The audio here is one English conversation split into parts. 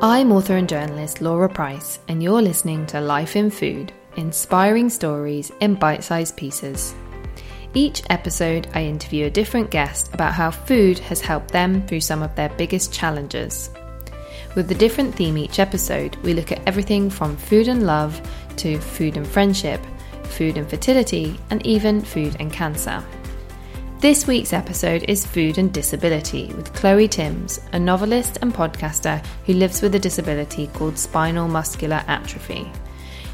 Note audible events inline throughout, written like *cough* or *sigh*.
I'm author and journalist Laura Price, and you're listening to Life in Food inspiring stories in bite sized pieces. Each episode, I interview a different guest about how food has helped them through some of their biggest challenges. With a different theme each episode, we look at everything from food and love to food and friendship, food and fertility, and even food and cancer. This week's episode is Food and Disability with Chloe Timms, a novelist and podcaster who lives with a disability called spinal muscular atrophy.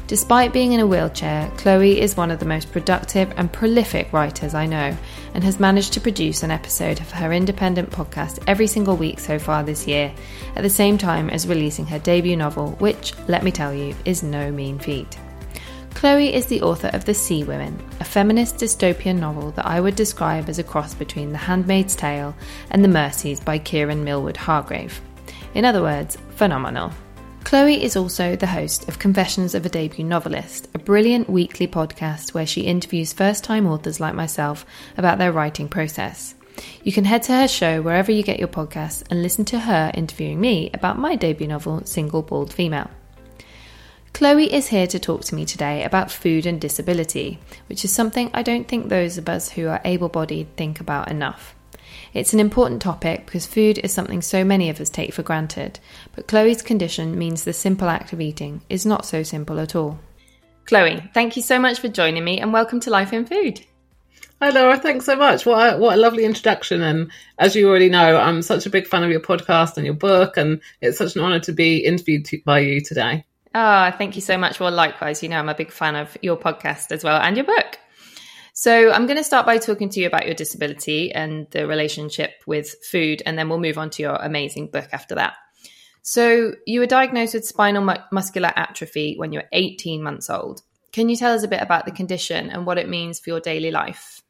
Despite being in a wheelchair, Chloe is one of the most productive and prolific writers I know and has managed to produce an episode of her independent podcast every single week so far this year, at the same time as releasing her debut novel, which, let me tell you, is no mean feat. Chloe is the author of The Seawomen, a feminist dystopian novel that I would describe as a cross between The Handmaid's Tale and The Mercies by Kiran Millwood Hargrave. In other words, phenomenal. Chloe is also the host of Confessions of a Debut Novelist, a brilliant weekly podcast where she interviews first time authors like myself about their writing process. You can head to her show wherever you get your podcasts and listen to her interviewing me about my debut novel, Single Bald Female. Chloe is here to talk to me today about food and disability, which is something I don't think those of us who are able bodied think about enough. It's an important topic because food is something so many of us take for granted, but Chloe's condition means the simple act of eating is not so simple at all. Chloe, thank you so much for joining me and welcome to Life in Food. Hi Laura, thanks so much. What a, what a lovely introduction. And as you already know, I'm such a big fan of your podcast and your book, and it's such an honour to be interviewed by you today. Ah, oh, thank you so much. Well, likewise, you know, I'm a big fan of your podcast as well and your book. So I'm going to start by talking to you about your disability and the relationship with food, and then we'll move on to your amazing book after that. So you were diagnosed with spinal mu- muscular atrophy when you were 18 months old. Can you tell us a bit about the condition and what it means for your daily life?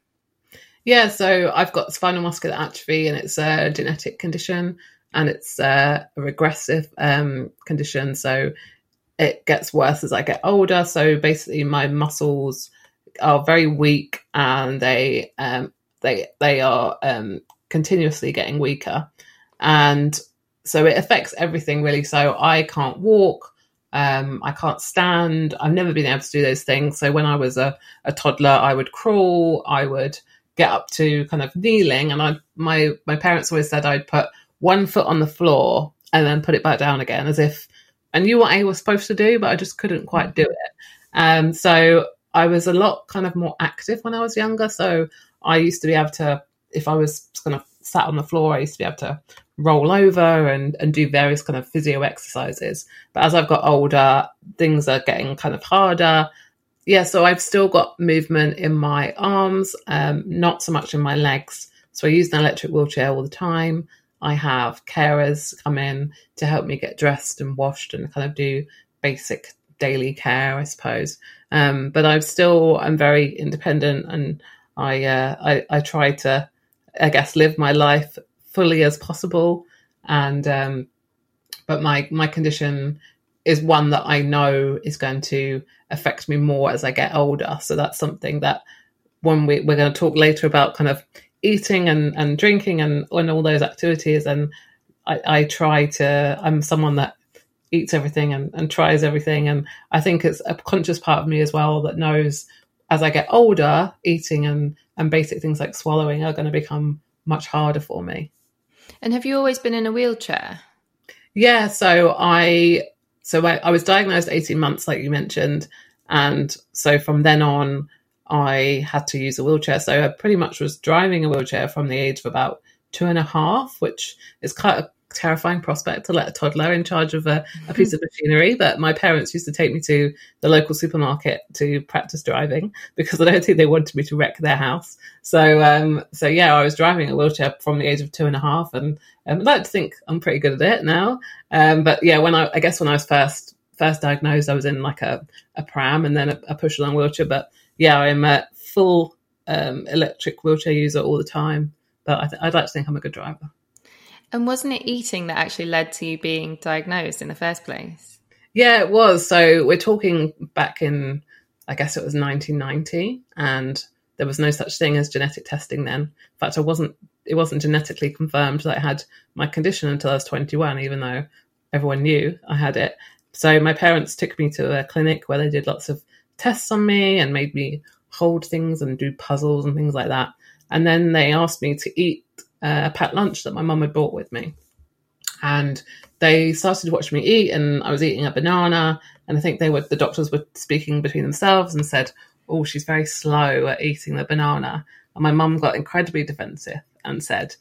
Yeah, so I've got spinal muscular atrophy, and it's a genetic condition, and it's a regressive um, condition. So it gets worse as I get older. So basically, my muscles are very weak and they um, they they are um, continuously getting weaker, and so it affects everything really. So I can't walk. Um, I can't stand. I've never been able to do those things. So when I was a, a toddler, I would crawl. I would get up to kind of kneeling, and I my my parents always said I'd put one foot on the floor and then put it back down again, as if I knew what I was supposed to do, but I just couldn't quite do it. Um, so I was a lot kind of more active when I was younger. So I used to be able to, if I was kind of sat on the floor, I used to be able to roll over and, and do various kind of physio exercises. But as I've got older, things are getting kind of harder. Yeah, so I've still got movement in my arms, um, not so much in my legs. So I use an electric wheelchair all the time. I have carers come in to help me get dressed and washed and kind of do basic daily care, I suppose. Um, but I'm still I'm very independent, and I, uh, I I try to I guess live my life fully as possible. And um, but my my condition is one that I know is going to affect me more as I get older. So that's something that when we, we're going to talk later about kind of eating and, and drinking and, and all those activities. And I, I try to, I'm someone that eats everything and, and tries everything. And I think it's a conscious part of me as well that knows as I get older, eating and, and basic things like swallowing are going to become much harder for me. And have you always been in a wheelchair? Yeah, so I so I, I was diagnosed 18 months, like you mentioned, and so from then on, I had to use a wheelchair. So I pretty much was driving a wheelchair from the age of about two and a half, which is quite a terrifying prospect to let a toddler in charge of a, a piece of *laughs* machinery. But my parents used to take me to the local supermarket to practice driving because I don't think they wanted me to wreck their house. So, um, so yeah, I was driving a wheelchair from the age of two and a half, and um, I'd like to think I'm pretty good at it now. Um, but yeah, when I, I guess when I was first first diagnosed, I was in like a, a pram and then a, a push along wheelchair. But yeah, I'm a full um, electric wheelchair user all the time. But I th- I'd like to think I'm a good driver. And wasn't it eating that actually led to you being diagnosed in the first place? Yeah, it was. So we're talking back in, I guess it was 1990, and there was no such thing as genetic testing then. In fact, I wasn't. It wasn't genetically confirmed that I had my condition until I was 21, even though everyone knew I had it. So my parents took me to a clinic where they did lots of tests on me and made me hold things and do puzzles and things like that. And then they asked me to eat uh, a packed lunch that my mum had brought with me. And they started watching me eat, and I was eating a banana. And I think they were the doctors were speaking between themselves and said, "Oh, she's very slow at eating the banana." And my mum got incredibly defensive and said,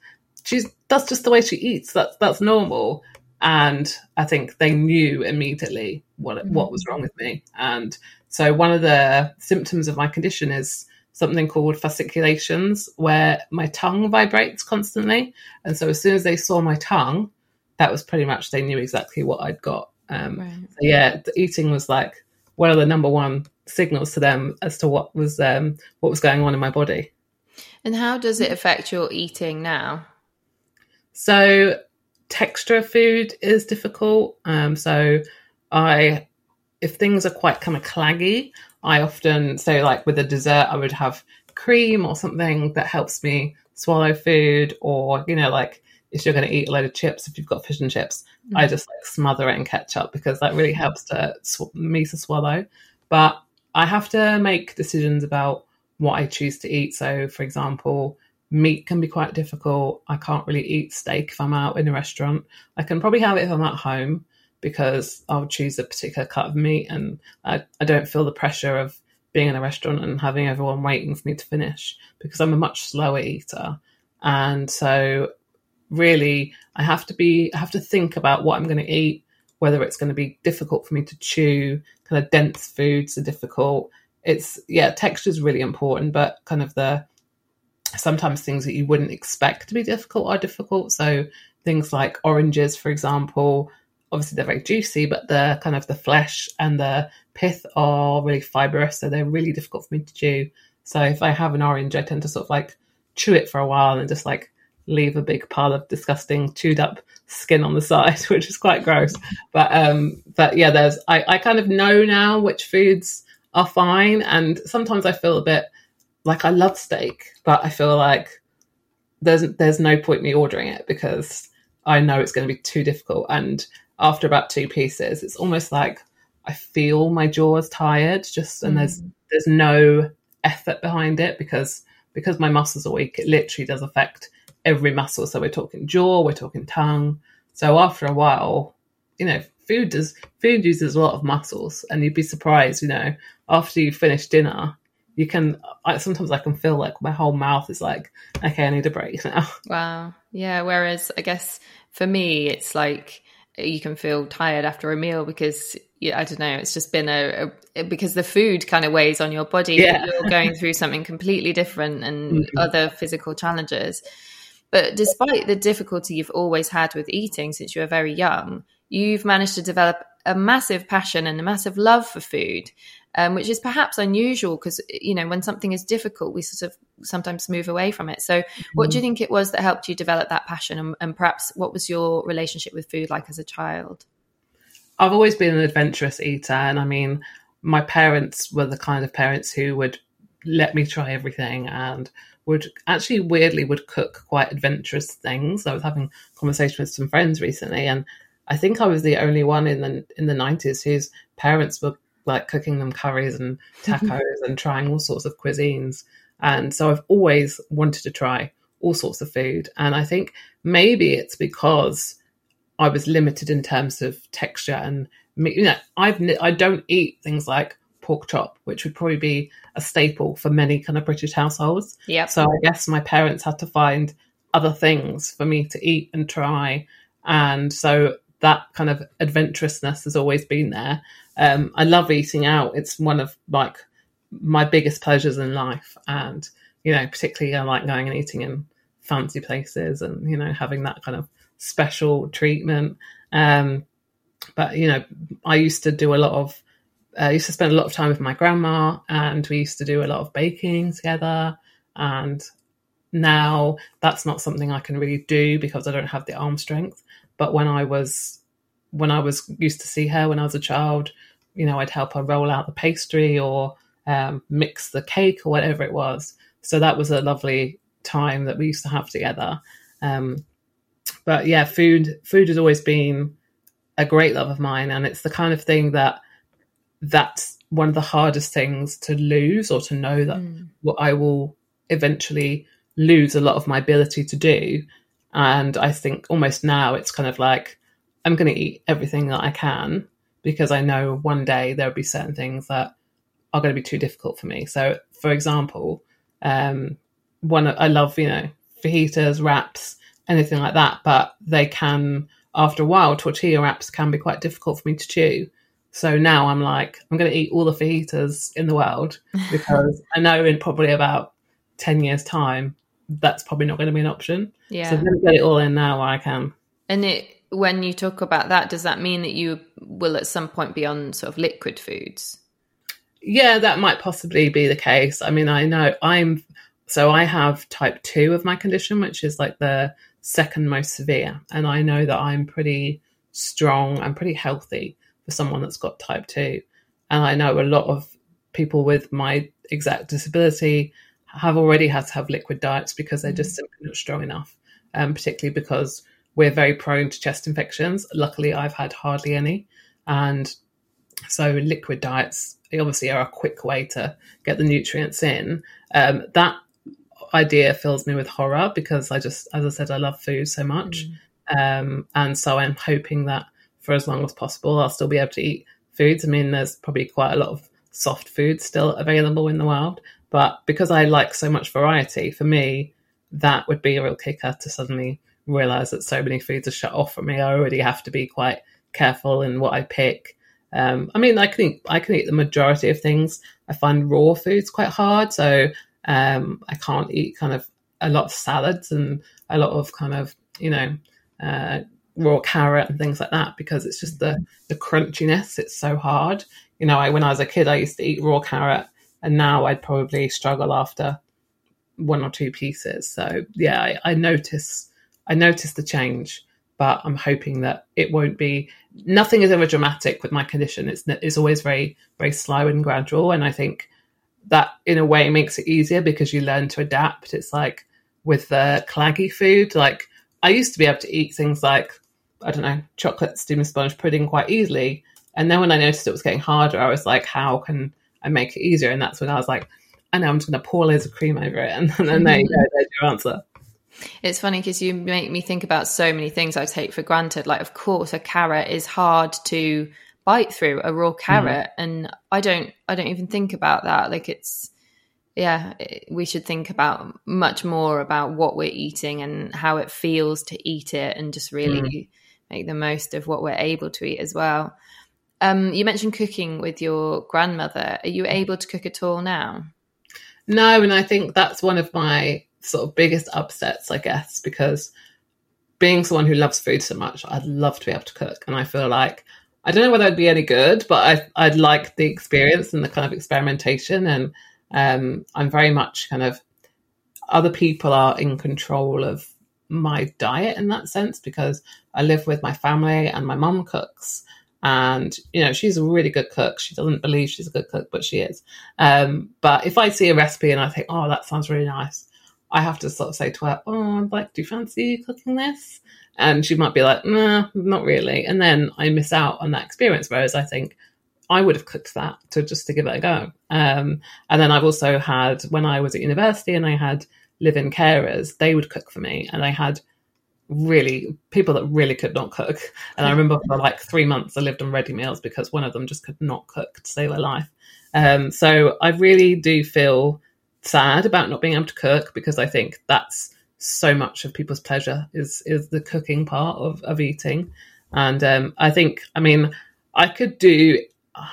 "She's that's just the way she eats. That's that's normal." And I think they knew immediately what what was wrong with me. And so one of the symptoms of my condition is something called fasciculations, where my tongue vibrates constantly. And so as soon as they saw my tongue, that was pretty much they knew exactly what I'd got. Um, right. so yeah, the eating was like one of the number one signals to them as to what was um, what was going on in my body. And how does it affect your eating now? So texture of food is difficult. Um, so I, if things are quite kind of claggy, I often say like with a dessert, I would have cream or something that helps me swallow food, or you know, like if you're going to eat a load of chips, if you've got fish and chips, mm-hmm. I just like smother it in ketchup because that really helps to sw- me to swallow. But I have to make decisions about what I choose to eat. So, for example, meat can be quite difficult. I can't really eat steak if I'm out in a restaurant. I can probably have it if I'm at home, because I'll choose a particular cut of meat and I, I don't feel the pressure of being in a restaurant and having everyone waiting for me to finish because I'm a much slower eater. And so really I have to be I have to think about what I'm going to eat, whether it's going to be difficult for me to chew, kind of dense foods are difficult. It's yeah, texture is really important, but kind of the sometimes things that you wouldn't expect to be difficult are difficult. So things like oranges, for example, obviously they're very juicy, but the kind of the flesh and the pith are really fibrous, so they're really difficult for me to chew. So if I have an orange, I tend to sort of like chew it for a while and just like leave a big pile of disgusting chewed up skin on the side, *laughs* which is quite gross. But um, but yeah, there's I, I kind of know now which foods are fine, and sometimes I feel a bit like I love steak, but I feel like there's there's no point me ordering it because I know it's going to be too difficult and after about two pieces, it's almost like I feel my jaw is tired, just and mm. there's there's no effort behind it because because my muscles are weak, it literally does affect every muscle. So we're talking jaw, we're talking tongue. So after a while, you know, food does food uses a lot of muscles, and you'd be surprised, you know, after you finish dinner, you can I, sometimes I can feel like my whole mouth is like, okay, I need a break *laughs* now. Wow, yeah. Whereas I guess for me, it's like you can feel tired after a meal because yeah, I don't know. It's just been a, a because the food kind of weighs on your body. Yeah. You're going through something completely different and *laughs* mm-hmm. other physical challenges. But despite the difficulty you've always had with eating since you were very young, you've managed to develop a massive passion and a massive love for food um, which is perhaps unusual because you know when something is difficult, we sort of sometimes move away from it. So, mm-hmm. what do you mm-hmm. think it was that helped you develop that passion, and, and perhaps what was your relationship with food like as a child? I've always been an adventurous eater, and I mean, my parents were the kind of parents who would let me try everything and would actually weirdly would cook quite adventurous things. I was having conversation with some friends recently, and I think I was the only one in the in the nineties whose parents were like cooking them curries and *laughs* tacos and trying all sorts of cuisines. And so I've always wanted to try all sorts of food. And I think maybe it's because I was limited in terms of texture and you know I've I don't eat things like pork chop, which would probably be a staple for many kind of British households. Yeah. So I guess my parents had to find other things for me to eat and try, and so that kind of adventurousness has always been there. Um, I love eating out; it's one of like my biggest pleasures in life, and you know, particularly I like going and eating in fancy places and you know having that kind of special treatment. Um, but you know, I used to do a lot of. I uh, used to spend a lot of time with my grandma, and we used to do a lot of baking together. And now that's not something I can really do because I don't have the arm strength. But when I was when I was used to see her when I was a child, you know, I'd help her roll out the pastry or um, mix the cake or whatever it was. So that was a lovely time that we used to have together. Um, but yeah, food food has always been a great love of mine, and it's the kind of thing that that's one of the hardest things to lose or to know that mm. what I will eventually lose a lot of my ability to do. And I think almost now it's kind of like I'm going to eat everything that I can because I know one day there'll be certain things that are going to be too difficult for me. So, for example, um, one I love, you know, fajitas, wraps, anything like that, but they can, after a while, tortilla wraps can be quite difficult for me to chew. So now I'm like, I'm going to eat all the fajitas in the world *laughs* because I know in probably about 10 years' time, that's probably not going to be an option. Yeah. So I'm going to get it all in now while I can. And it, when you talk about that, does that mean that you will at some point be on sort of liquid foods? Yeah, that might possibly be the case. I mean, I know I'm so I have type 2 of my condition, which is like the second most severe. And I know that I'm pretty strong and pretty healthy for someone that's got type 2. And I know a lot of people with my exact disability have already had to have liquid diets because they're just mm. simply not strong enough, um, particularly because we're very prone to chest infections. Luckily, I've had hardly any. And so liquid diets obviously are a quick way to get the nutrients in. Um, that idea fills me with horror because I just, as I said, I love food so much. Mm. Um, and so I'm hoping that for as long as possible, I'll still be able to eat foods. I mean, there's probably quite a lot of soft food still available in the world. But because I like so much variety, for me, that would be a real kicker to suddenly realize that so many foods are shut off from me. I already have to be quite careful in what I pick. Um, I mean, I can eat, I can eat the majority of things. I find raw foods quite hard, so um, I can't eat kind of a lot of salads and a lot of kind of you know uh, raw carrot and things like that because it's just the the crunchiness. It's so hard. You know, I, when I was a kid, I used to eat raw carrot, and now I'd probably struggle after one or two pieces. So yeah, I, I notice I notice the change, but I'm hoping that it won't be. Nothing is ever dramatic with my condition. It's it's always very very slow and gradual, and I think that in a way makes it easier because you learn to adapt. It's like with the claggy food, like I used to be able to eat things like I don't know chocolate steamed sponge pudding quite easily, and then when I noticed it was getting harder, I was like, how can I make it easier? And that's when I was like, I know I'm just going to pour loads of cream over it, and, *laughs* and then there you go, there's your answer. It's funny because you make me think about so many things I take for granted. Like, of course, a carrot is hard to bite through a raw carrot, mm. and I don't, I don't even think about that. Like, it's, yeah, it, we should think about much more about what we're eating and how it feels to eat it, and just really mm. make the most of what we're able to eat as well. Um, you mentioned cooking with your grandmother. Are you able to cook at all now? No, and I think that's one of my sort of biggest upsets, I guess, because being someone who loves food so much, I'd love to be able to cook. And I feel like I don't know whether I'd be any good, but I, would like the experience and the kind of experimentation. And um, I'm very much kind of other people are in control of my diet in that sense because I live with my family and my mum cooks. And, you know, she's a really good cook. She doesn't believe she's a good cook, but she is. Um, but if I see a recipe and I think, oh, that sounds really nice, I have to sort of say to her, "Oh, I'd like, do you fancy cooking this?" And she might be like, "No, not really." And then I miss out on that experience. Whereas I think I would have cooked that to just to give it a go. Um, and then I've also had when I was at university and I had live-in carers, they would cook for me, and I had really people that really could not cook. And I remember for like three months I lived on ready meals because one of them just could not cook to save her life. Um, so I really do feel sad about not being able to cook because I think that's so much of people's pleasure is is the cooking part of, of eating. And um, I think, I mean, I could do,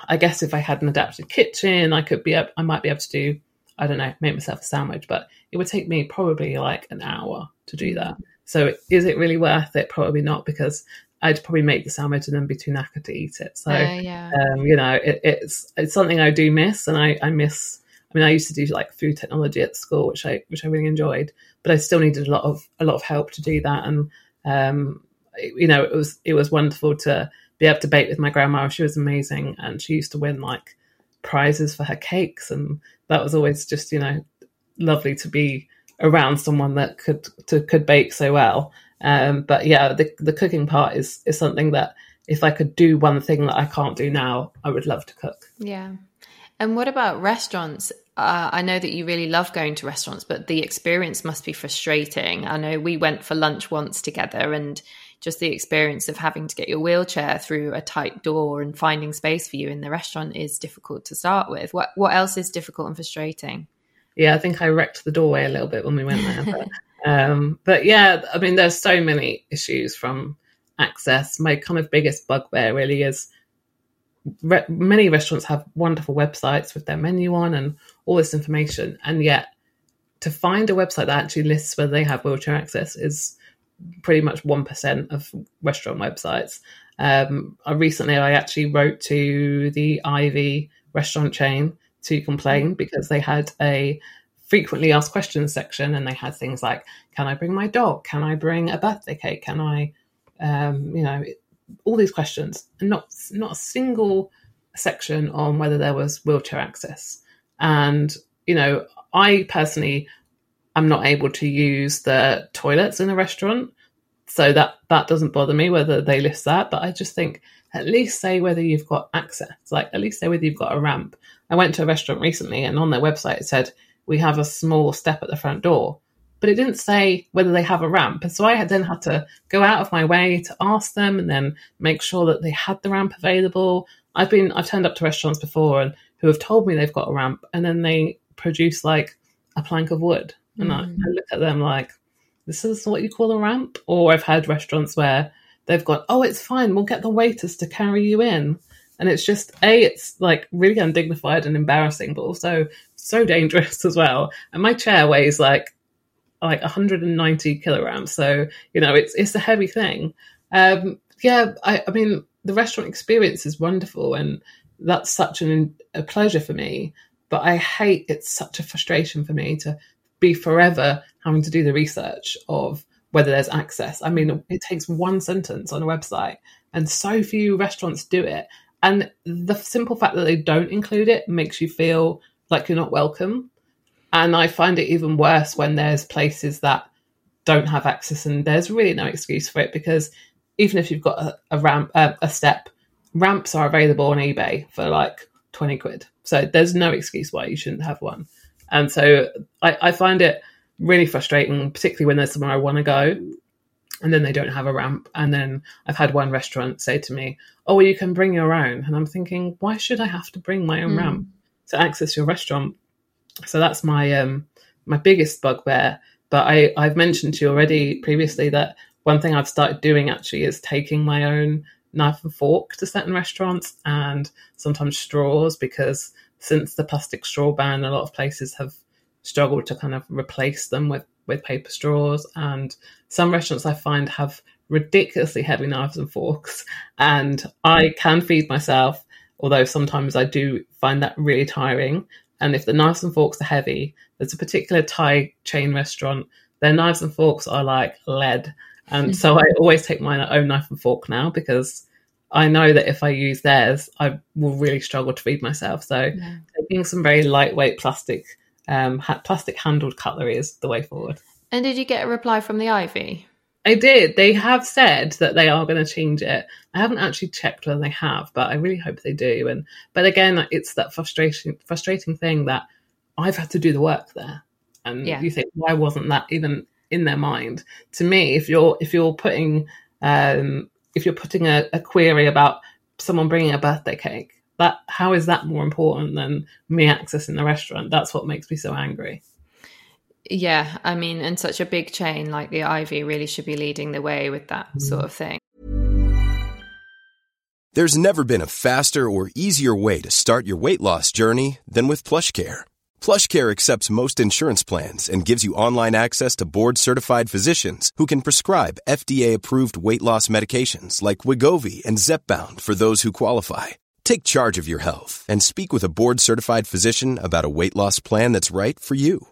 I guess if I had an adapted kitchen, I could be, I might be able to do, I don't know, make myself a sandwich, but it would take me probably like an hour to do that. So is it really worth it? Probably not because I'd probably make the sandwich and then be too knackered to eat it. So, uh, yeah. um, you know, it, it's it's something I do miss, and I, I miss. I mean, I used to do like food technology at school, which I which I really enjoyed, but I still needed a lot of a lot of help to do that. And um, you know, it was it was wonderful to be able to bake with my grandma. She was amazing, and she used to win like prizes for her cakes, and that was always just you know lovely to be around someone that could to, could bake so well. Um, but yeah, the the cooking part is is something that if I could do one thing that I can't do now, I would love to cook. Yeah. And what about restaurants? Uh, I know that you really love going to restaurants, but the experience must be frustrating. I know we went for lunch once together, and just the experience of having to get your wheelchair through a tight door and finding space for you in the restaurant is difficult to start with. What what else is difficult and frustrating? Yeah, I think I wrecked the doorway a little bit when we went there. But, um, but yeah, I mean, there's so many issues from access. My kind of biggest bugbear really is re- many restaurants have wonderful websites with their menu on and all this information, and yet to find a website that actually lists whether they have wheelchair access is pretty much 1% of restaurant websites. Um, I recently, I actually wrote to the Ivy restaurant chain to complain because they had a frequently asked questions section and they had things like, can I bring my dog? Can I bring a birthday cake? Can I, um, you know, all these questions and not, not a single section on whether there was wheelchair access. And, you know, I personally I'm not able to use the toilets in a restaurant. So that that doesn't bother me whether they list that, but I just think at least say whether you've got access. Like at least say whether you've got a ramp. I went to a restaurant recently and on their website it said we have a small step at the front door, but it didn't say whether they have a ramp. And so I had then had to go out of my way to ask them and then make sure that they had the ramp available. I've been I've turned up to restaurants before and who have told me they've got a ramp and then they produce like a plank of wood and mm. I, I look at them like, this is what you call a ramp? Or I've had restaurants where they've gone, oh, it's fine, we'll get the waiters to carry you in. And it's just, A, it's like really undignified and embarrassing, but also so dangerous *laughs* as well. And my chair weighs like like 190 kilograms. So, you know, it's it's a heavy thing. Um, yeah, I, I mean, the restaurant experience is wonderful and that's such an, a pleasure for me. But I hate it's such a frustration for me to be forever having to do the research of whether there's access. I mean, it takes one sentence on a website, and so few restaurants do it. And the simple fact that they don't include it makes you feel like you're not welcome. And I find it even worse when there's places that don't have access, and there's really no excuse for it because even if you've got a, a ramp, uh, a step, ramps are available on eBay for like 20 quid. So there's no excuse why you shouldn't have one. And so I, I find it really frustrating, particularly when there's somewhere I want to go and then they don't have a ramp. And then I've had one restaurant say to me, Oh, well, you can bring your own. And I'm thinking, why should I have to bring my own mm. ramp to access your restaurant? So that's my um my biggest bugbear. But I, I've mentioned to you already previously that one thing I've started doing actually is taking my own knife and fork to certain restaurants and sometimes straws because since the plastic straw ban, a lot of places have struggled to kind of replace them with, with paper straws. And some restaurants I find have ridiculously heavy knives and forks. And I can feed myself, although sometimes I do find that really tiring. And if the knives and forks are heavy, there's a particular Thai chain restaurant, their knives and forks are like lead. And so I always take my own knife and fork now because I know that if I use theirs, I will really struggle to feed myself. So yeah. taking some very lightweight plastic, um, ha- plastic handled cutlery is the way forward. And did you get a reply from the Ivy? I did. They have said that they are going to change it. I haven't actually checked whether they have, but I really hope they do. And but again, it's that frustration, frustrating thing that I've had to do the work there. and Yeah. you think why wasn't that even in their mind? To me, if you're if you're putting um, if you're putting a, a query about someone bringing a birthday cake, that how is that more important than me accessing the restaurant? That's what makes me so angry. Yeah, I mean, and such a big chain like the Ivy really should be leading the way with that mm. sort of thing. There's never been a faster or easier way to start your weight loss journey than with PlushCare. PlushCare accepts most insurance plans and gives you online access to board-certified physicians who can prescribe FDA-approved weight loss medications like Wegovy and Zepbound for those who qualify. Take charge of your health and speak with a board-certified physician about a weight loss plan that's right for you.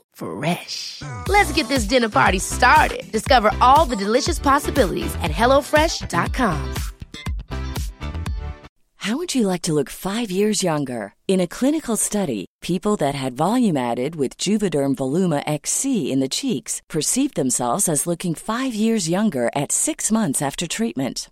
Fresh. Let's get this dinner party started. Discover all the delicious possibilities at hellofresh.com. How would you like to look five years younger? In a clinical study, people that had volume added with Juvederm Voluma XC in the cheeks perceived themselves as looking five years younger at six months after treatment.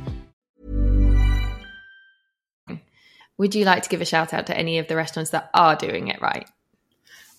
Would you like to give a shout out to any of the restaurants that are doing it right?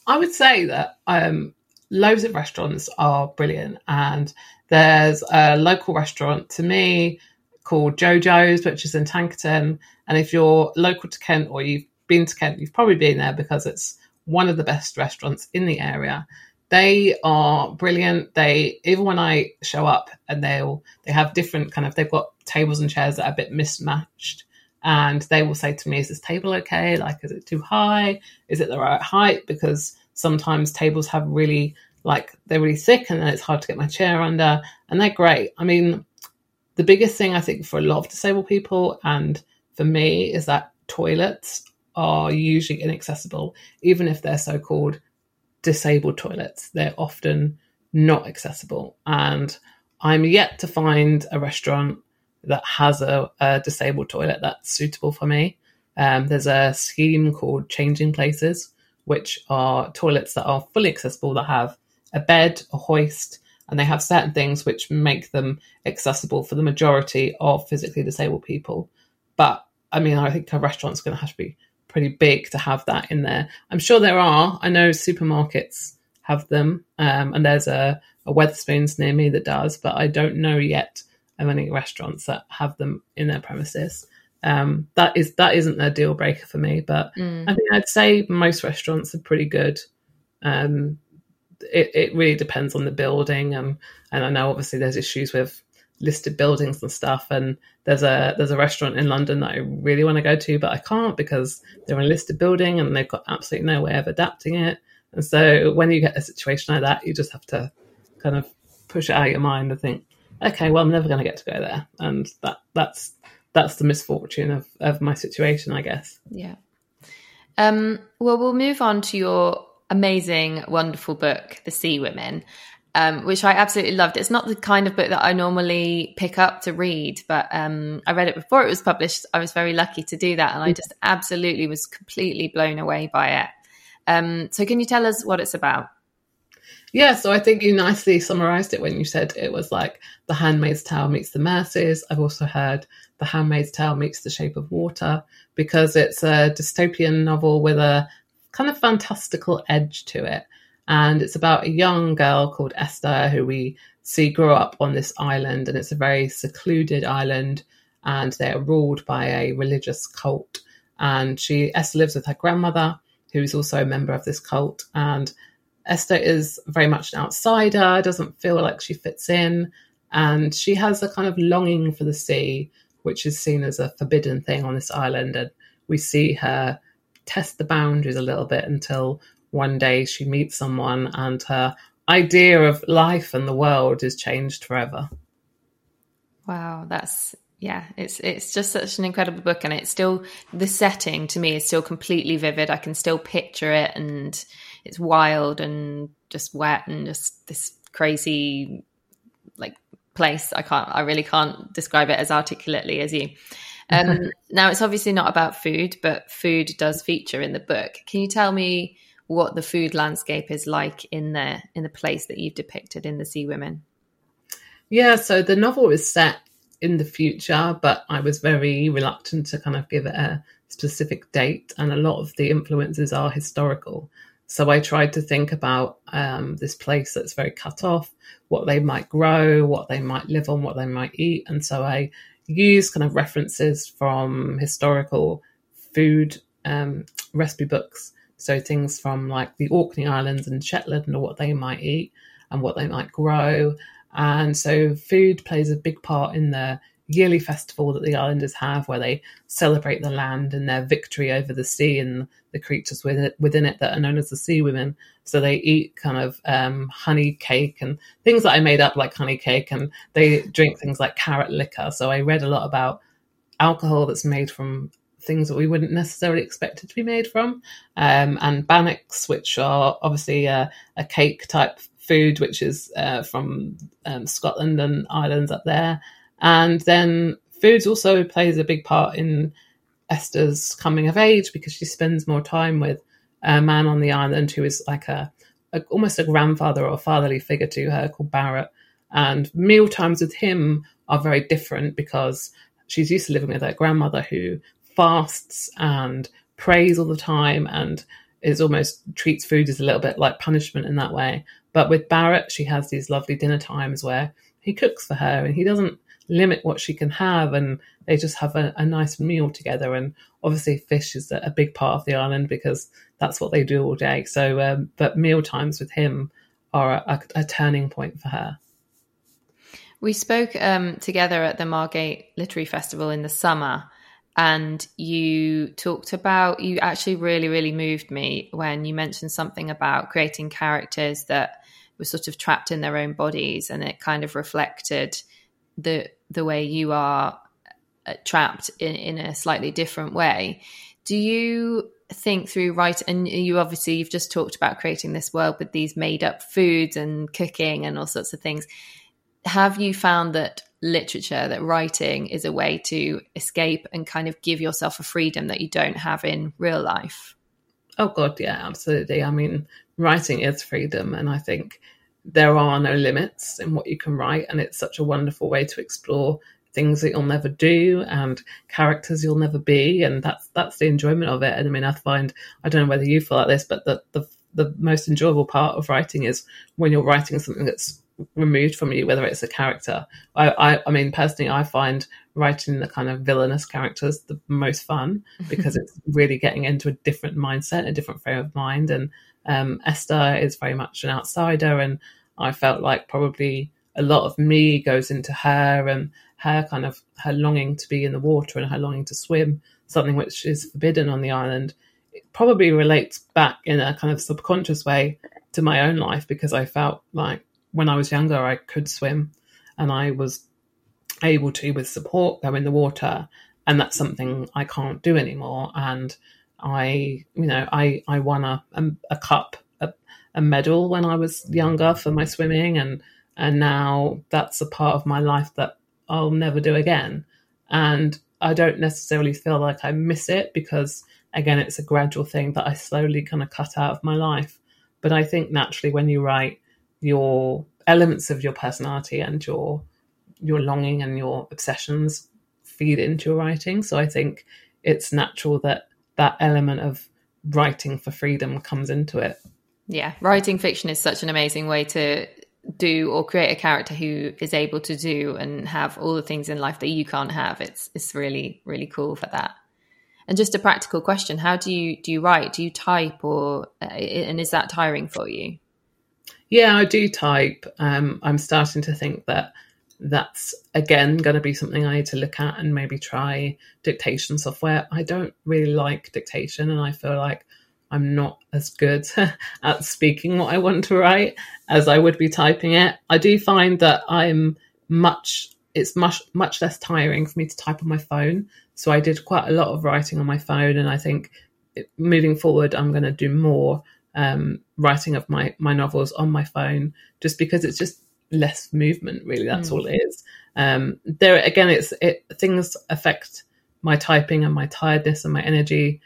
I would say that um, loads of restaurants are brilliant, and there's a local restaurant to me called Jojo's, which is in Tankerton. And if you're local to Kent or you've been to Kent, you've probably been there because it's one of the best restaurants in the area. They are brilliant. They even when I show up and they'll they have different kind of they've got tables and chairs that are a bit mismatched. And they will say to me, Is this table okay? Like, is it too high? Is it the right height? Because sometimes tables have really like they're really thick and then it's hard to get my chair under. And they're great. I mean, the biggest thing I think for a lot of disabled people and for me is that toilets are usually inaccessible, even if they're so called disabled toilets. They're often not accessible. And I'm yet to find a restaurant that has a, a disabled toilet that's suitable for me. Um, there's a scheme called Changing Places, which are toilets that are fully accessible, that have a bed, a hoist, and they have certain things which make them accessible for the majority of physically disabled people. But I mean, I think a restaurant's going to have to be pretty big to have that in there. I'm sure there are. I know supermarkets have them, um, and there's a, a Wetherspoons near me that does, but I don't know yet of any restaurants that have them in their premises. Um, that is that isn't a deal breaker for me, but I mean, I'd say most restaurants are pretty good. Um, it, it really depends on the building, um, and I know obviously there's issues with listed buildings and stuff. And there's a there's a restaurant in London that I really want to go to, but I can't because they're in a listed building and they've got absolutely no way of adapting it. And so when you get a situation like that, you just have to kind of push it out of your mind and think, okay, well, I'm never going to get to go there, and that that's that's the misfortune of of my situation, I guess. Yeah. Um, well, we'll move on to your amazing, wonderful book, The Seawomen, um, which I absolutely loved. It's not the kind of book that I normally pick up to read, but um, I read it before it was published. I was very lucky to do that, and I just absolutely was completely blown away by it. Um, so, can you tell us what it's about? Yeah, so I think you nicely summarized it when you said it was like The Handmaid's Tale meets The Mercies. I've also heard The Handmaid's Tale meets The Shape of Water because it's a dystopian novel with a kind of fantastical edge to it. And it's about a young girl called Esther who we see grow up on this island, and it's a very secluded island, and they are ruled by a religious cult. And she Esther lives with her grandmother, who is also a member of this cult, and Esther is very much an outsider, doesn't feel like she fits in, and she has a kind of longing for the sea, which is seen as a forbidden thing on this island. And we see her test the boundaries a little bit until one day she meets someone and her idea of life and the world is changed forever. Wow, that's yeah, it's it's just such an incredible book, and it's still the setting to me is still completely vivid. I can still picture it, and it's wild and just wet and just this crazy like place. I can't, I really can't describe it as articulately as you. Um, *laughs* now, it's obviously not about food, but food does feature in the book. Can you tell me what the food landscape is like in the in the place that you've depicted in the Seawomen? Yeah, so the novel is set in the future, but I was very reluctant to kind of give it a specific date, and a lot of the influences are historical. So I tried to think about um, this place that's very cut off, what they might grow, what they might live on, what they might eat. And so I used kind of references from historical food um, recipe books. So things from like the Orkney Islands and Shetland and what they might eat and what they might grow. And so food plays a big part in the yearly festival that the islanders have where they celebrate the land and their victory over the sea and the creatures within it, that are known as the sea women. So they eat kind of um, honey cake and things that I made up like honey cake, and they drink things like carrot liquor. So I read a lot about alcohol that's made from things that we wouldn't necessarily expect it to be made from, um, and bannocks, which are obviously a, a cake type food, which is uh, from um, Scotland and islands up there. And then foods also plays a big part in Esther's coming of age because she spends more time with a man on the island who is like a, a almost a grandfather or a fatherly figure to her called Barrett. And meal times with him are very different because she's used to living with her grandmother who fasts and prays all the time and is almost treats food as a little bit like punishment in that way. But with Barrett, she has these lovely dinner times where he cooks for her and he doesn't limit what she can have and they just have a, a nice meal together. And obviously fish is a, a, big part of the island because that's what they do all day. So um, but meal times with him are a, a turning point for her. We spoke um, together at the margate literary festival in the summer and you talked about you actually really really moved me when you mentioned something about creating characters that were sort of trapped in their own bodies and it kind of reflected the the way you are uh, trapped in, in a slightly different way. Do you think through right and you obviously you've just talked about creating this world with these made up foods and cooking and all sorts of things. Have you found that literature that writing is a way to escape and kind of give yourself a freedom that you don't have in real life? Oh god yeah absolutely. I mean writing is freedom and i think there are no limits in what you can write, and it's such a wonderful way to explore things that you'll never do and characters you'll never be, and that's that's the enjoyment of it. And I mean, I find I don't know whether you feel like this, but the the the most enjoyable part of writing is when you're writing something that's removed from you, whether it's a character. I, I, I mean, personally, I find writing the kind of villainous characters the most fun *laughs* because it's really getting into a different mindset, a different frame of mind, and um, Esther is very much an outsider, and I felt like probably a lot of me goes into her and her kind of her longing to be in the water and her longing to swim, something which is forbidden on the island. It probably relates back in a kind of subconscious way to my own life because I felt like when I was younger I could swim and I was able to with support go in the water and that's something I can't do anymore and I, you know, I, I won a, a, a cup, a, a medal when I was younger for my swimming. And, and now that's a part of my life that I'll never do again. And I don't necessarily feel like I miss it because, again, it's a gradual thing that I slowly kind of cut out of my life. But I think naturally, when you write, your elements of your personality and your your longing and your obsessions feed into your writing. So I think it's natural that that element of writing for freedom comes into it. Yeah, writing fiction is such an amazing way to do or create a character who is able to do and have all the things in life that you can't have. It's it's really really cool for that. And just a practical question: How do you do you write? Do you type, or uh, and is that tiring for you? Yeah, I do type. Um, I'm starting to think that that's again going to be something I need to look at and maybe try dictation software. I don't really like dictation, and I feel like I'm not as good *laughs* at speaking what I want to write as I would be typing it. I do find that I'm much it's much much less tiring for me to type on my phone. So I did quite a lot of writing on my phone, and I think moving forward, I'm going to do more um, writing of my my novels on my phone, just because it's just less movement. Really, that's mm. all it is. Um, there again, it's it things affect my typing and my tiredness and my energy,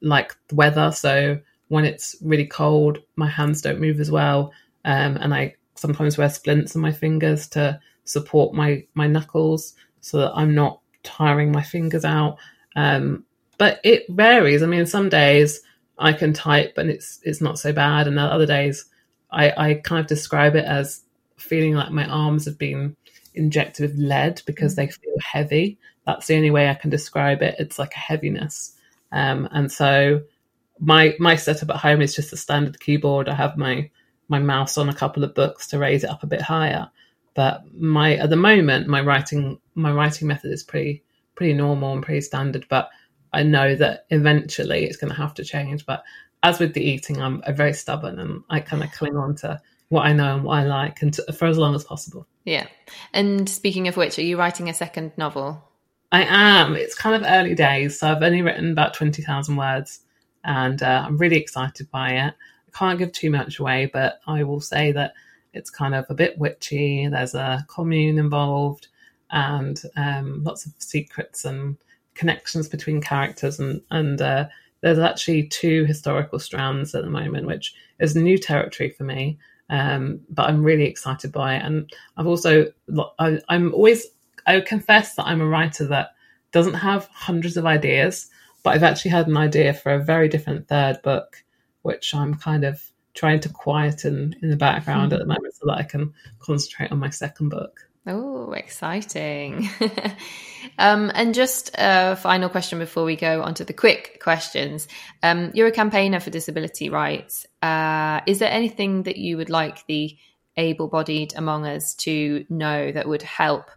like the weather. So when it's really cold, my hands don't move as well, um, and I sometimes wear splints on my fingers to support my my knuckles so that I'm not tiring my fingers out. Um, but it varies. I mean, some days I can type and it's it's not so bad, and other days I, I kind of describe it as feeling like my arms have been injected with lead because they feel heavy. That's the only way I can describe it. It's like a heaviness, um, and so my my setup at home is just a standard keyboard. I have my my mouse on a couple of books to raise it up a bit higher. But my at the moment my writing my writing method is pretty pretty normal and pretty standard. But I know that eventually it's going to have to change. But as with the eating, I'm, I'm very stubborn and I kind of cling on to what I know and what I like, and to, for as long as possible. Yeah. And speaking of which, are you writing a second novel? I am. It's kind of early days, so I've only written about twenty thousand words, and uh, I'm really excited by it. I can't give too much away, but I will say that it's kind of a bit witchy. There's a commune involved, and um, lots of secrets and connections between characters and and uh, there's actually two historical strands at the moment, which is new territory for me. Um, but I'm really excited by it, and I've also I, I'm always I confess that I'm a writer that doesn't have hundreds of ideas, but I've actually had an idea for a very different third book, which I'm kind of trying to quieten in the background mm-hmm. at the moment so that I can concentrate on my second book. Oh, exciting. *laughs* um, and just a final question before we go on to the quick questions. Um, you're a campaigner for disability rights. Uh, is there anything that you would like the able bodied among us to know that would help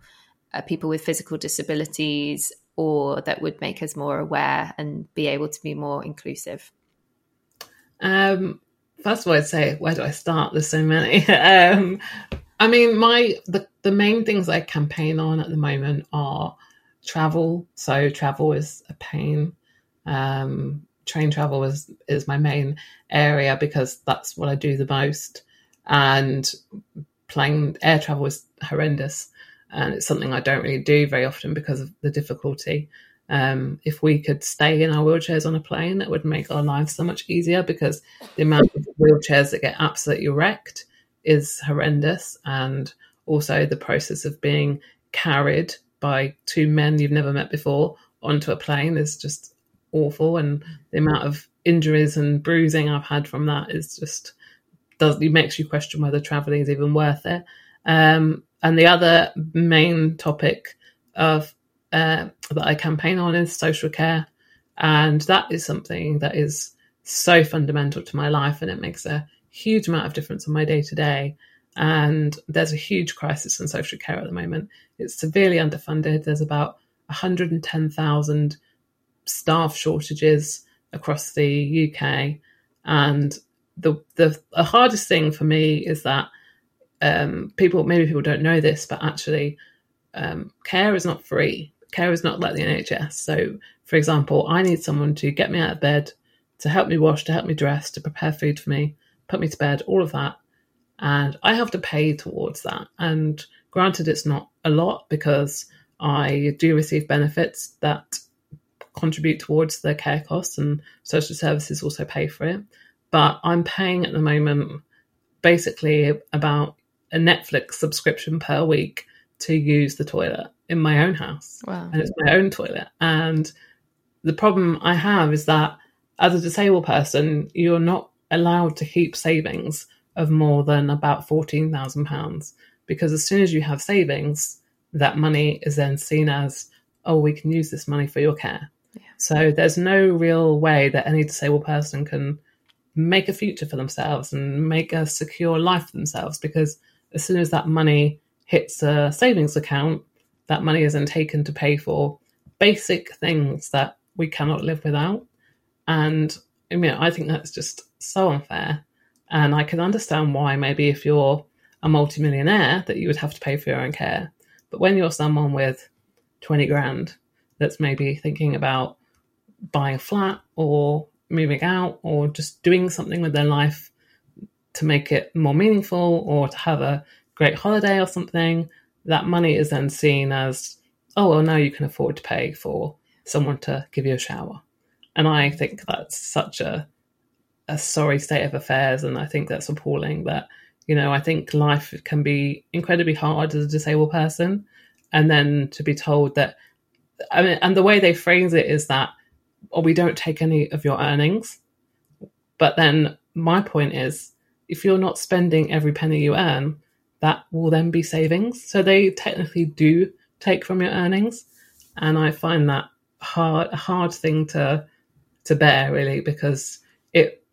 uh, people with physical disabilities or that would make us more aware and be able to be more inclusive? Um, first of all, I'd say, where do I start? There's so many. *laughs* I mean, my the, the main things I campaign on at the moment are travel. So travel is a pain. Um, train travel is is my main area because that's what I do the most. And plane air travel is horrendous, and it's something I don't really do very often because of the difficulty. Um, if we could stay in our wheelchairs on a plane, that would make our lives so much easier because the amount of wheelchairs that get absolutely wrecked is horrendous. And also the process of being carried by two men you've never met before onto a plane is just awful. And the amount of injuries and bruising I've had from that is just does it makes you question whether traveling is even worth it. Um, and the other main topic of uh, that I campaign on is social care, and that is something that is so fundamental to my life, and it makes a huge amount of difference on my day to day. And there's a huge crisis in social care at the moment. It's severely underfunded. There's about 110,000 staff shortages across the UK. And the, the, the hardest thing for me is that um, people, maybe people don't know this, but actually, um, care is not free. Care is not like the NHS. So, for example, I need someone to get me out of bed, to help me wash, to help me dress, to prepare food for me, put me to bed, all of that. And I have to pay towards that. And granted, it's not a lot because I do receive benefits that contribute towards the care costs, and social services also pay for it. But I'm paying at the moment basically about a Netflix subscription per week to use the toilet in my own house. Wow. And it's my own toilet. And the problem I have is that as a disabled person, you're not allowed to keep savings of more than about £14,000 because as soon as you have savings, that money is then seen as, oh, we can use this money for your care. Yeah. So there's no real way that any disabled person can make a future for themselves and make a secure life for themselves because as soon as that money hits a savings account, that money is then taken to pay for basic things that we cannot live without. And I mean, I think that's just so unfair. And I can understand why maybe if you're a multimillionaire that you would have to pay for your own care. But when you're someone with 20 grand that's maybe thinking about buying a flat or moving out or just doing something with their life to make it more meaningful or to have a great holiday or something, that money is then seen as, oh, well, now you can afford to pay for someone to give you a shower. And I think that's such a a sorry state of affairs, and I think that's appalling. That you know, I think life can be incredibly hard as a disabled person, and then to be told that, I mean, and the way they phrase it is that, oh, we don't take any of your earnings. But then my point is, if you're not spending every penny you earn, that will then be savings. So they technically do take from your earnings, and I find that hard a hard thing to to bear really because it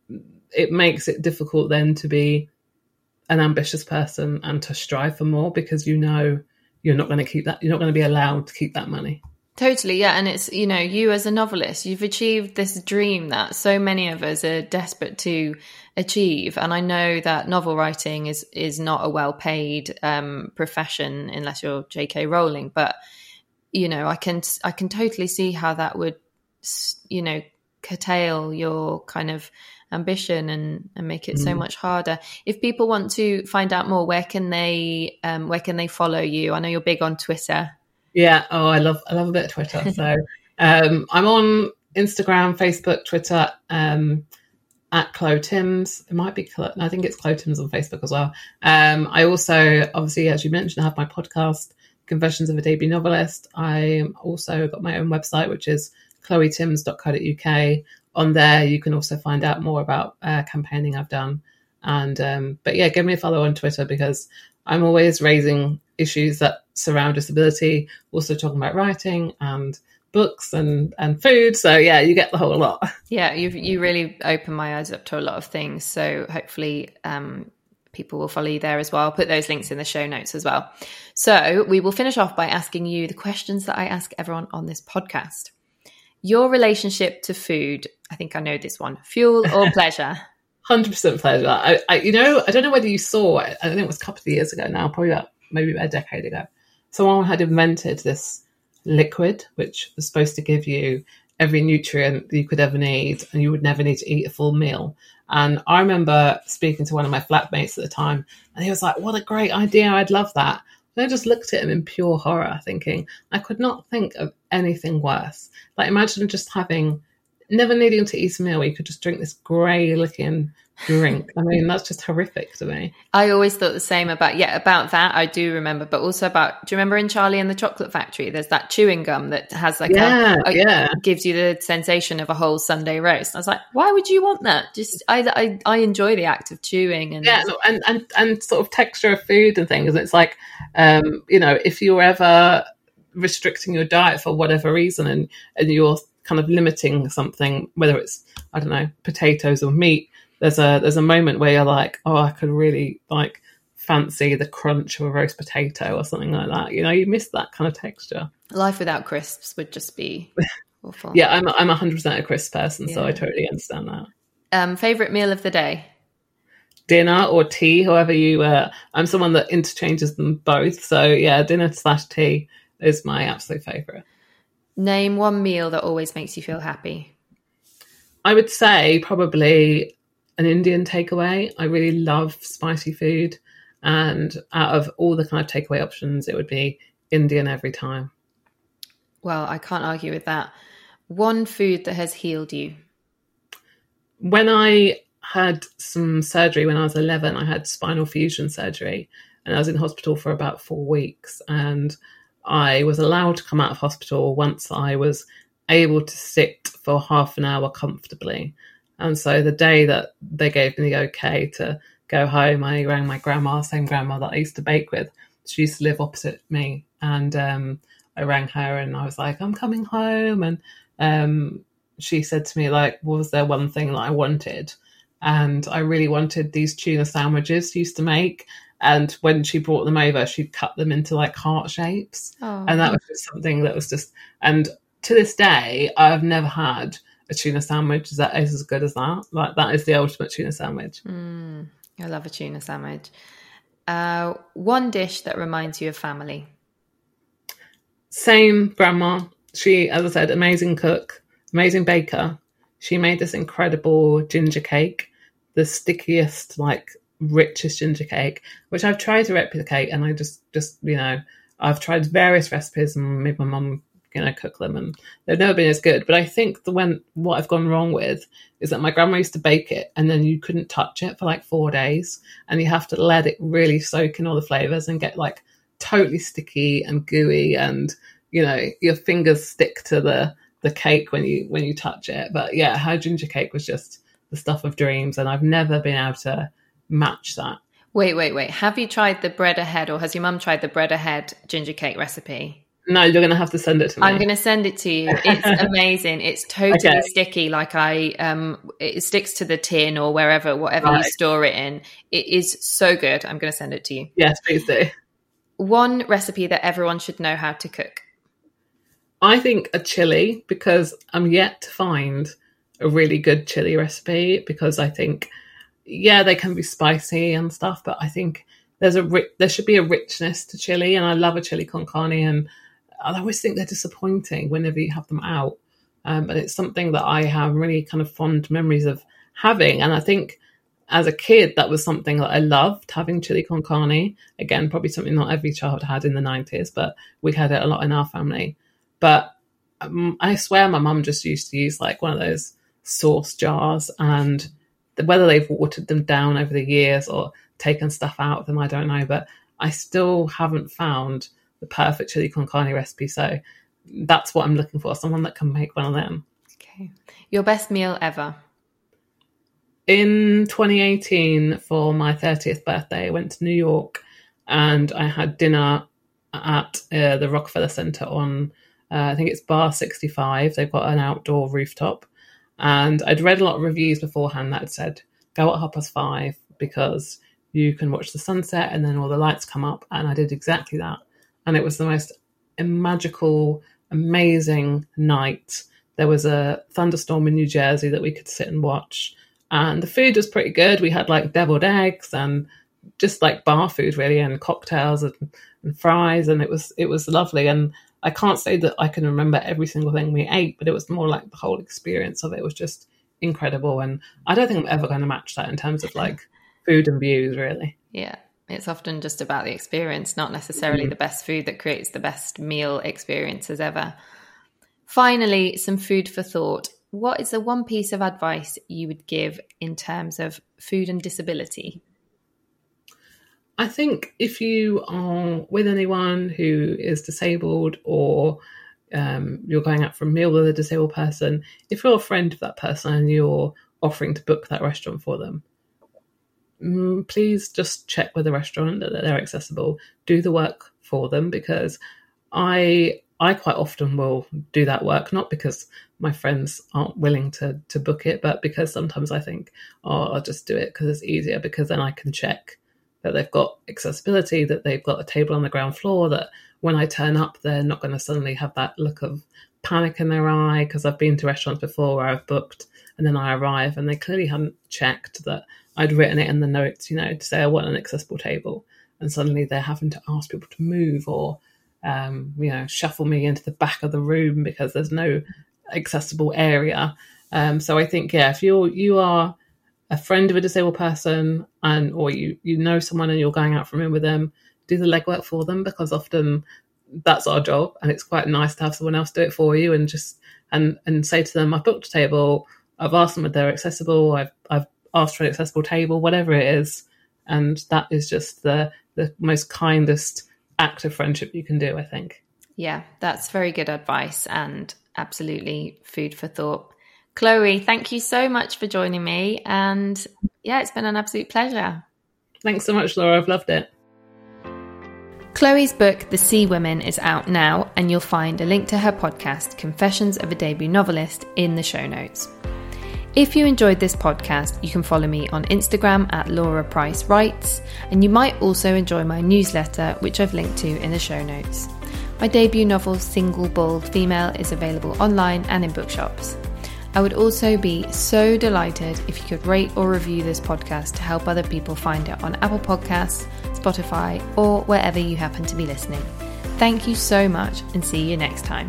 it makes it difficult then to be an ambitious person and to strive for more because you know you're not going to keep that you're not going to be allowed to keep that money Totally, yeah. And it's, you know, you as a novelist, you've achieved this dream that so many of us are desperate to achieve. And I know that novel writing is is not a well paid um, profession unless you're J.K. Rowling. But you know, I can I can totally see how that would, you know, curtail your kind of ambition and, and make it mm. so much harder. If people want to find out more, where can they um, where can they follow you? I know you're big on Twitter. Yeah. Oh, I love I love a bit of Twitter. *laughs* So um, I'm on Instagram, Facebook, Twitter. Um, at Chloe Timms. It might be, I think it's Chloe Timms on Facebook as well. Um, I also, obviously, as you mentioned, I have my podcast, Confessions of a Debut Novelist. I also got my own website, which is chloetimms.co.uk. On there, you can also find out more about uh, campaigning I've done. And, um, but yeah, give me a follow on Twitter because I'm always raising issues that surround disability, also talking about writing and books and and food. So yeah, you get the whole lot. *laughs* Yeah, you you really opened my eyes up to a lot of things. So hopefully. Um, people will follow you there as well. I'll put those links in the show notes as well. So, we will finish off by asking you the questions that I ask everyone on this podcast. Your relationship to food, I think I know this one fuel or *laughs* pleasure? Hundred percent pleasure. I, I, you know, I don't know whether you saw it. I think it was a couple of years ago now, probably about maybe about a decade ago. Someone had invented this liquid which was supposed to give you every nutrient you could ever need, and you would never need to eat a full meal. And I remember speaking to one of my flatmates at the time, and he was like, "What a great idea! I'd love that." And I just looked at him in pure horror, thinking I could not think of anything worse. Like imagine just having never needing to eat a meal, you could just drink this grey looking drink. I mean, that's just horrific to me. I always thought the same about yeah about that. I do remember, but also about do you remember in Charlie and the Chocolate Factory? There's that chewing gum that has like yeah, a, a, yeah. gives you the sensation of a whole Sunday roast. I was like, why would you want that? Just I I, I enjoy the act of chewing and yeah, and and and sort of texture of food and things. It's like um, you know if you're ever restricting your diet for whatever reason and and you're kind of limiting something, whether it's I don't know potatoes or meat. There's a there's a moment where you're like, oh, I could really like fancy the crunch of a roast potato or something like that. You know, you miss that kind of texture. Life without crisps would just be *laughs* awful. yeah, I'm I'm 100 percent a crisp person, yeah. so I totally understand that. Um, favorite meal of the day. Dinner or tea, however you. Uh, I'm someone that interchanges them both, so yeah, dinner slash tea is my absolute favorite. Name one meal that always makes you feel happy. I would say probably an Indian takeaway. I really love spicy food. And out of all the kind of takeaway options, it would be Indian every time. Well, I can't argue with that. One food that has healed you. When I had some surgery when I was 11, I had spinal fusion surgery and I was in hospital for about four weeks. And I was allowed to come out of hospital once I was able to sit for half an hour comfortably. And so the day that they gave me the okay to go home, I rang my grandma, same grandma that I used to bake with. She used to live opposite me. And um, I rang her and I was like, I'm coming home. And um, she said to me, like, was there one thing that I wanted? And I really wanted these tuna sandwiches she used to make. And when she brought them over, she'd cut them into like heart shapes. Oh. And that was just something that was just, and to this day, I've never had a tuna sandwich that is as good as that. Like, that is the ultimate tuna sandwich. Mm, I love a tuna sandwich. Uh, one dish that reminds you of family. Same grandma. She, as I said, amazing cook, amazing baker. She made this incredible ginger cake, the stickiest, like richest ginger cake, which I've tried to replicate, and I just, just you know, I've tried various recipes and made my mum, you know, cook them, and they've never been as good. But I think the when what I've gone wrong with is that my grandma used to bake it, and then you couldn't touch it for like four days, and you have to let it really soak in all the flavors and get like totally sticky and gooey, and you know, your fingers stick to the the cake when you when you touch it. But yeah, her ginger cake was just the stuff of dreams, and I've never been able to match that. Wait, wait, wait. Have you tried the Bread Ahead, or has your mum tried the Bread Ahead ginger cake recipe? No, you're going to have to send it to me. I'm going to send it to you. It's *laughs* amazing. It's totally Okay. sticky. Like I, um, it sticks to the tin or wherever, whatever you store it in. It is so good. I'm going to send it to you. Yes, please do. One recipe that everyone should know how to cook. I think a chili because I'm yet to find a really good chili recipe because I think yeah they can be spicy and stuff but I think there's a ri- there should be a richness to chili and I love a chili con carne and I always think they're disappointing whenever you have them out. Um, but it's something that I have really kind of fond memories of having. And I think as a kid that was something that I loved having chili con carne. Again probably something not every child had in the 90s but we had it a lot in our family. But um, I swear my mum just used to use like one of those sauce jars, and the, whether they've watered them down over the years or taken stuff out of them, I don't know. But I still haven't found the perfect chili con carne recipe. So that's what I'm looking for someone that can make one of them. Okay. Your best meal ever. in 2018 for my 30th birthday, I went to New York and I had dinner at uh, the Rockefeller Center on, uh, I think it's Bar 65. They've got an outdoor rooftop. And I'd read a lot of reviews beforehand that said, go at half past five because you can watch the sunset and then all the lights come up. And I did exactly that. And it was the most magical, amazing night. There was a thunderstorm in New Jersey that we could sit and watch and the food was pretty good. We had like deviled eggs and just like bar food really, and cocktails and, and fries, and it was it was lovely. And I can't say that I can remember every single thing we ate, but it was more like the whole experience of it was just incredible. And I don't think I'm ever going to match that in terms of like food and views, really. Yeah. It's often just about the experience, not necessarily the best food that creates the best meal experiences ever. Finally, some food for thought. What is the one piece of advice you would give in terms of food and disability? I think if you are with anyone who is disabled or um, you're going out for a meal with a disabled person, if you're a friend of that person and you're offering to book that restaurant for them, mm, please just check with the restaurant that they're accessible. Do the work for them because I I quite often will do that work, not because my friends aren't willing to to book it, but because sometimes I think, oh, I'll just do it because it's easier because then I can check that they've got accessibility, that they've got a table on the ground floor, that when I turn up, they're not going to suddenly have that look of panic in their eye. Because I've been to restaurants before where I've booked and then I arrive and they clearly hadn't checked that I'd written it in the notes, you know, to say I want an accessible table. And suddenly they're having to ask people to move or, um, you know, shuffle me into the back of the room because there's no accessible area. Um, so I think, yeah, if you're you are a friend of a disabled person and or you you know someone and you're going out for a meal with them, do the legwork for them because often that's our job and it's quite nice to have someone else do it for you and just and and say to them, I've booked a table, I've asked them if they're accessible, I've I've asked for an accessible table, whatever it is. And that is just the the most kindest act of friendship you can do, I think. Yeah, that's very good advice and absolutely food for thought. Chloe, thank you so much for joining me. And yeah, it's been an absolute pleasure. Thanks so much, Laura. I've loved it. Chloe's book, The Seawomen, is out now, and you'll find a link to her podcast, Confessions of a Debut Novelist, in the show notes. If you enjoyed this podcast, you can follow me on Instagram at Laura Price Writes, and you might also enjoy my newsletter, which I've linked to in the show notes. My debut novel, Single Bold Female, is available online and in bookshops. I would also be so delighted if you could rate or review this podcast to help other people find it on Apple Podcasts, Spotify, or wherever you happen to be listening. Thank you so much and see you next time.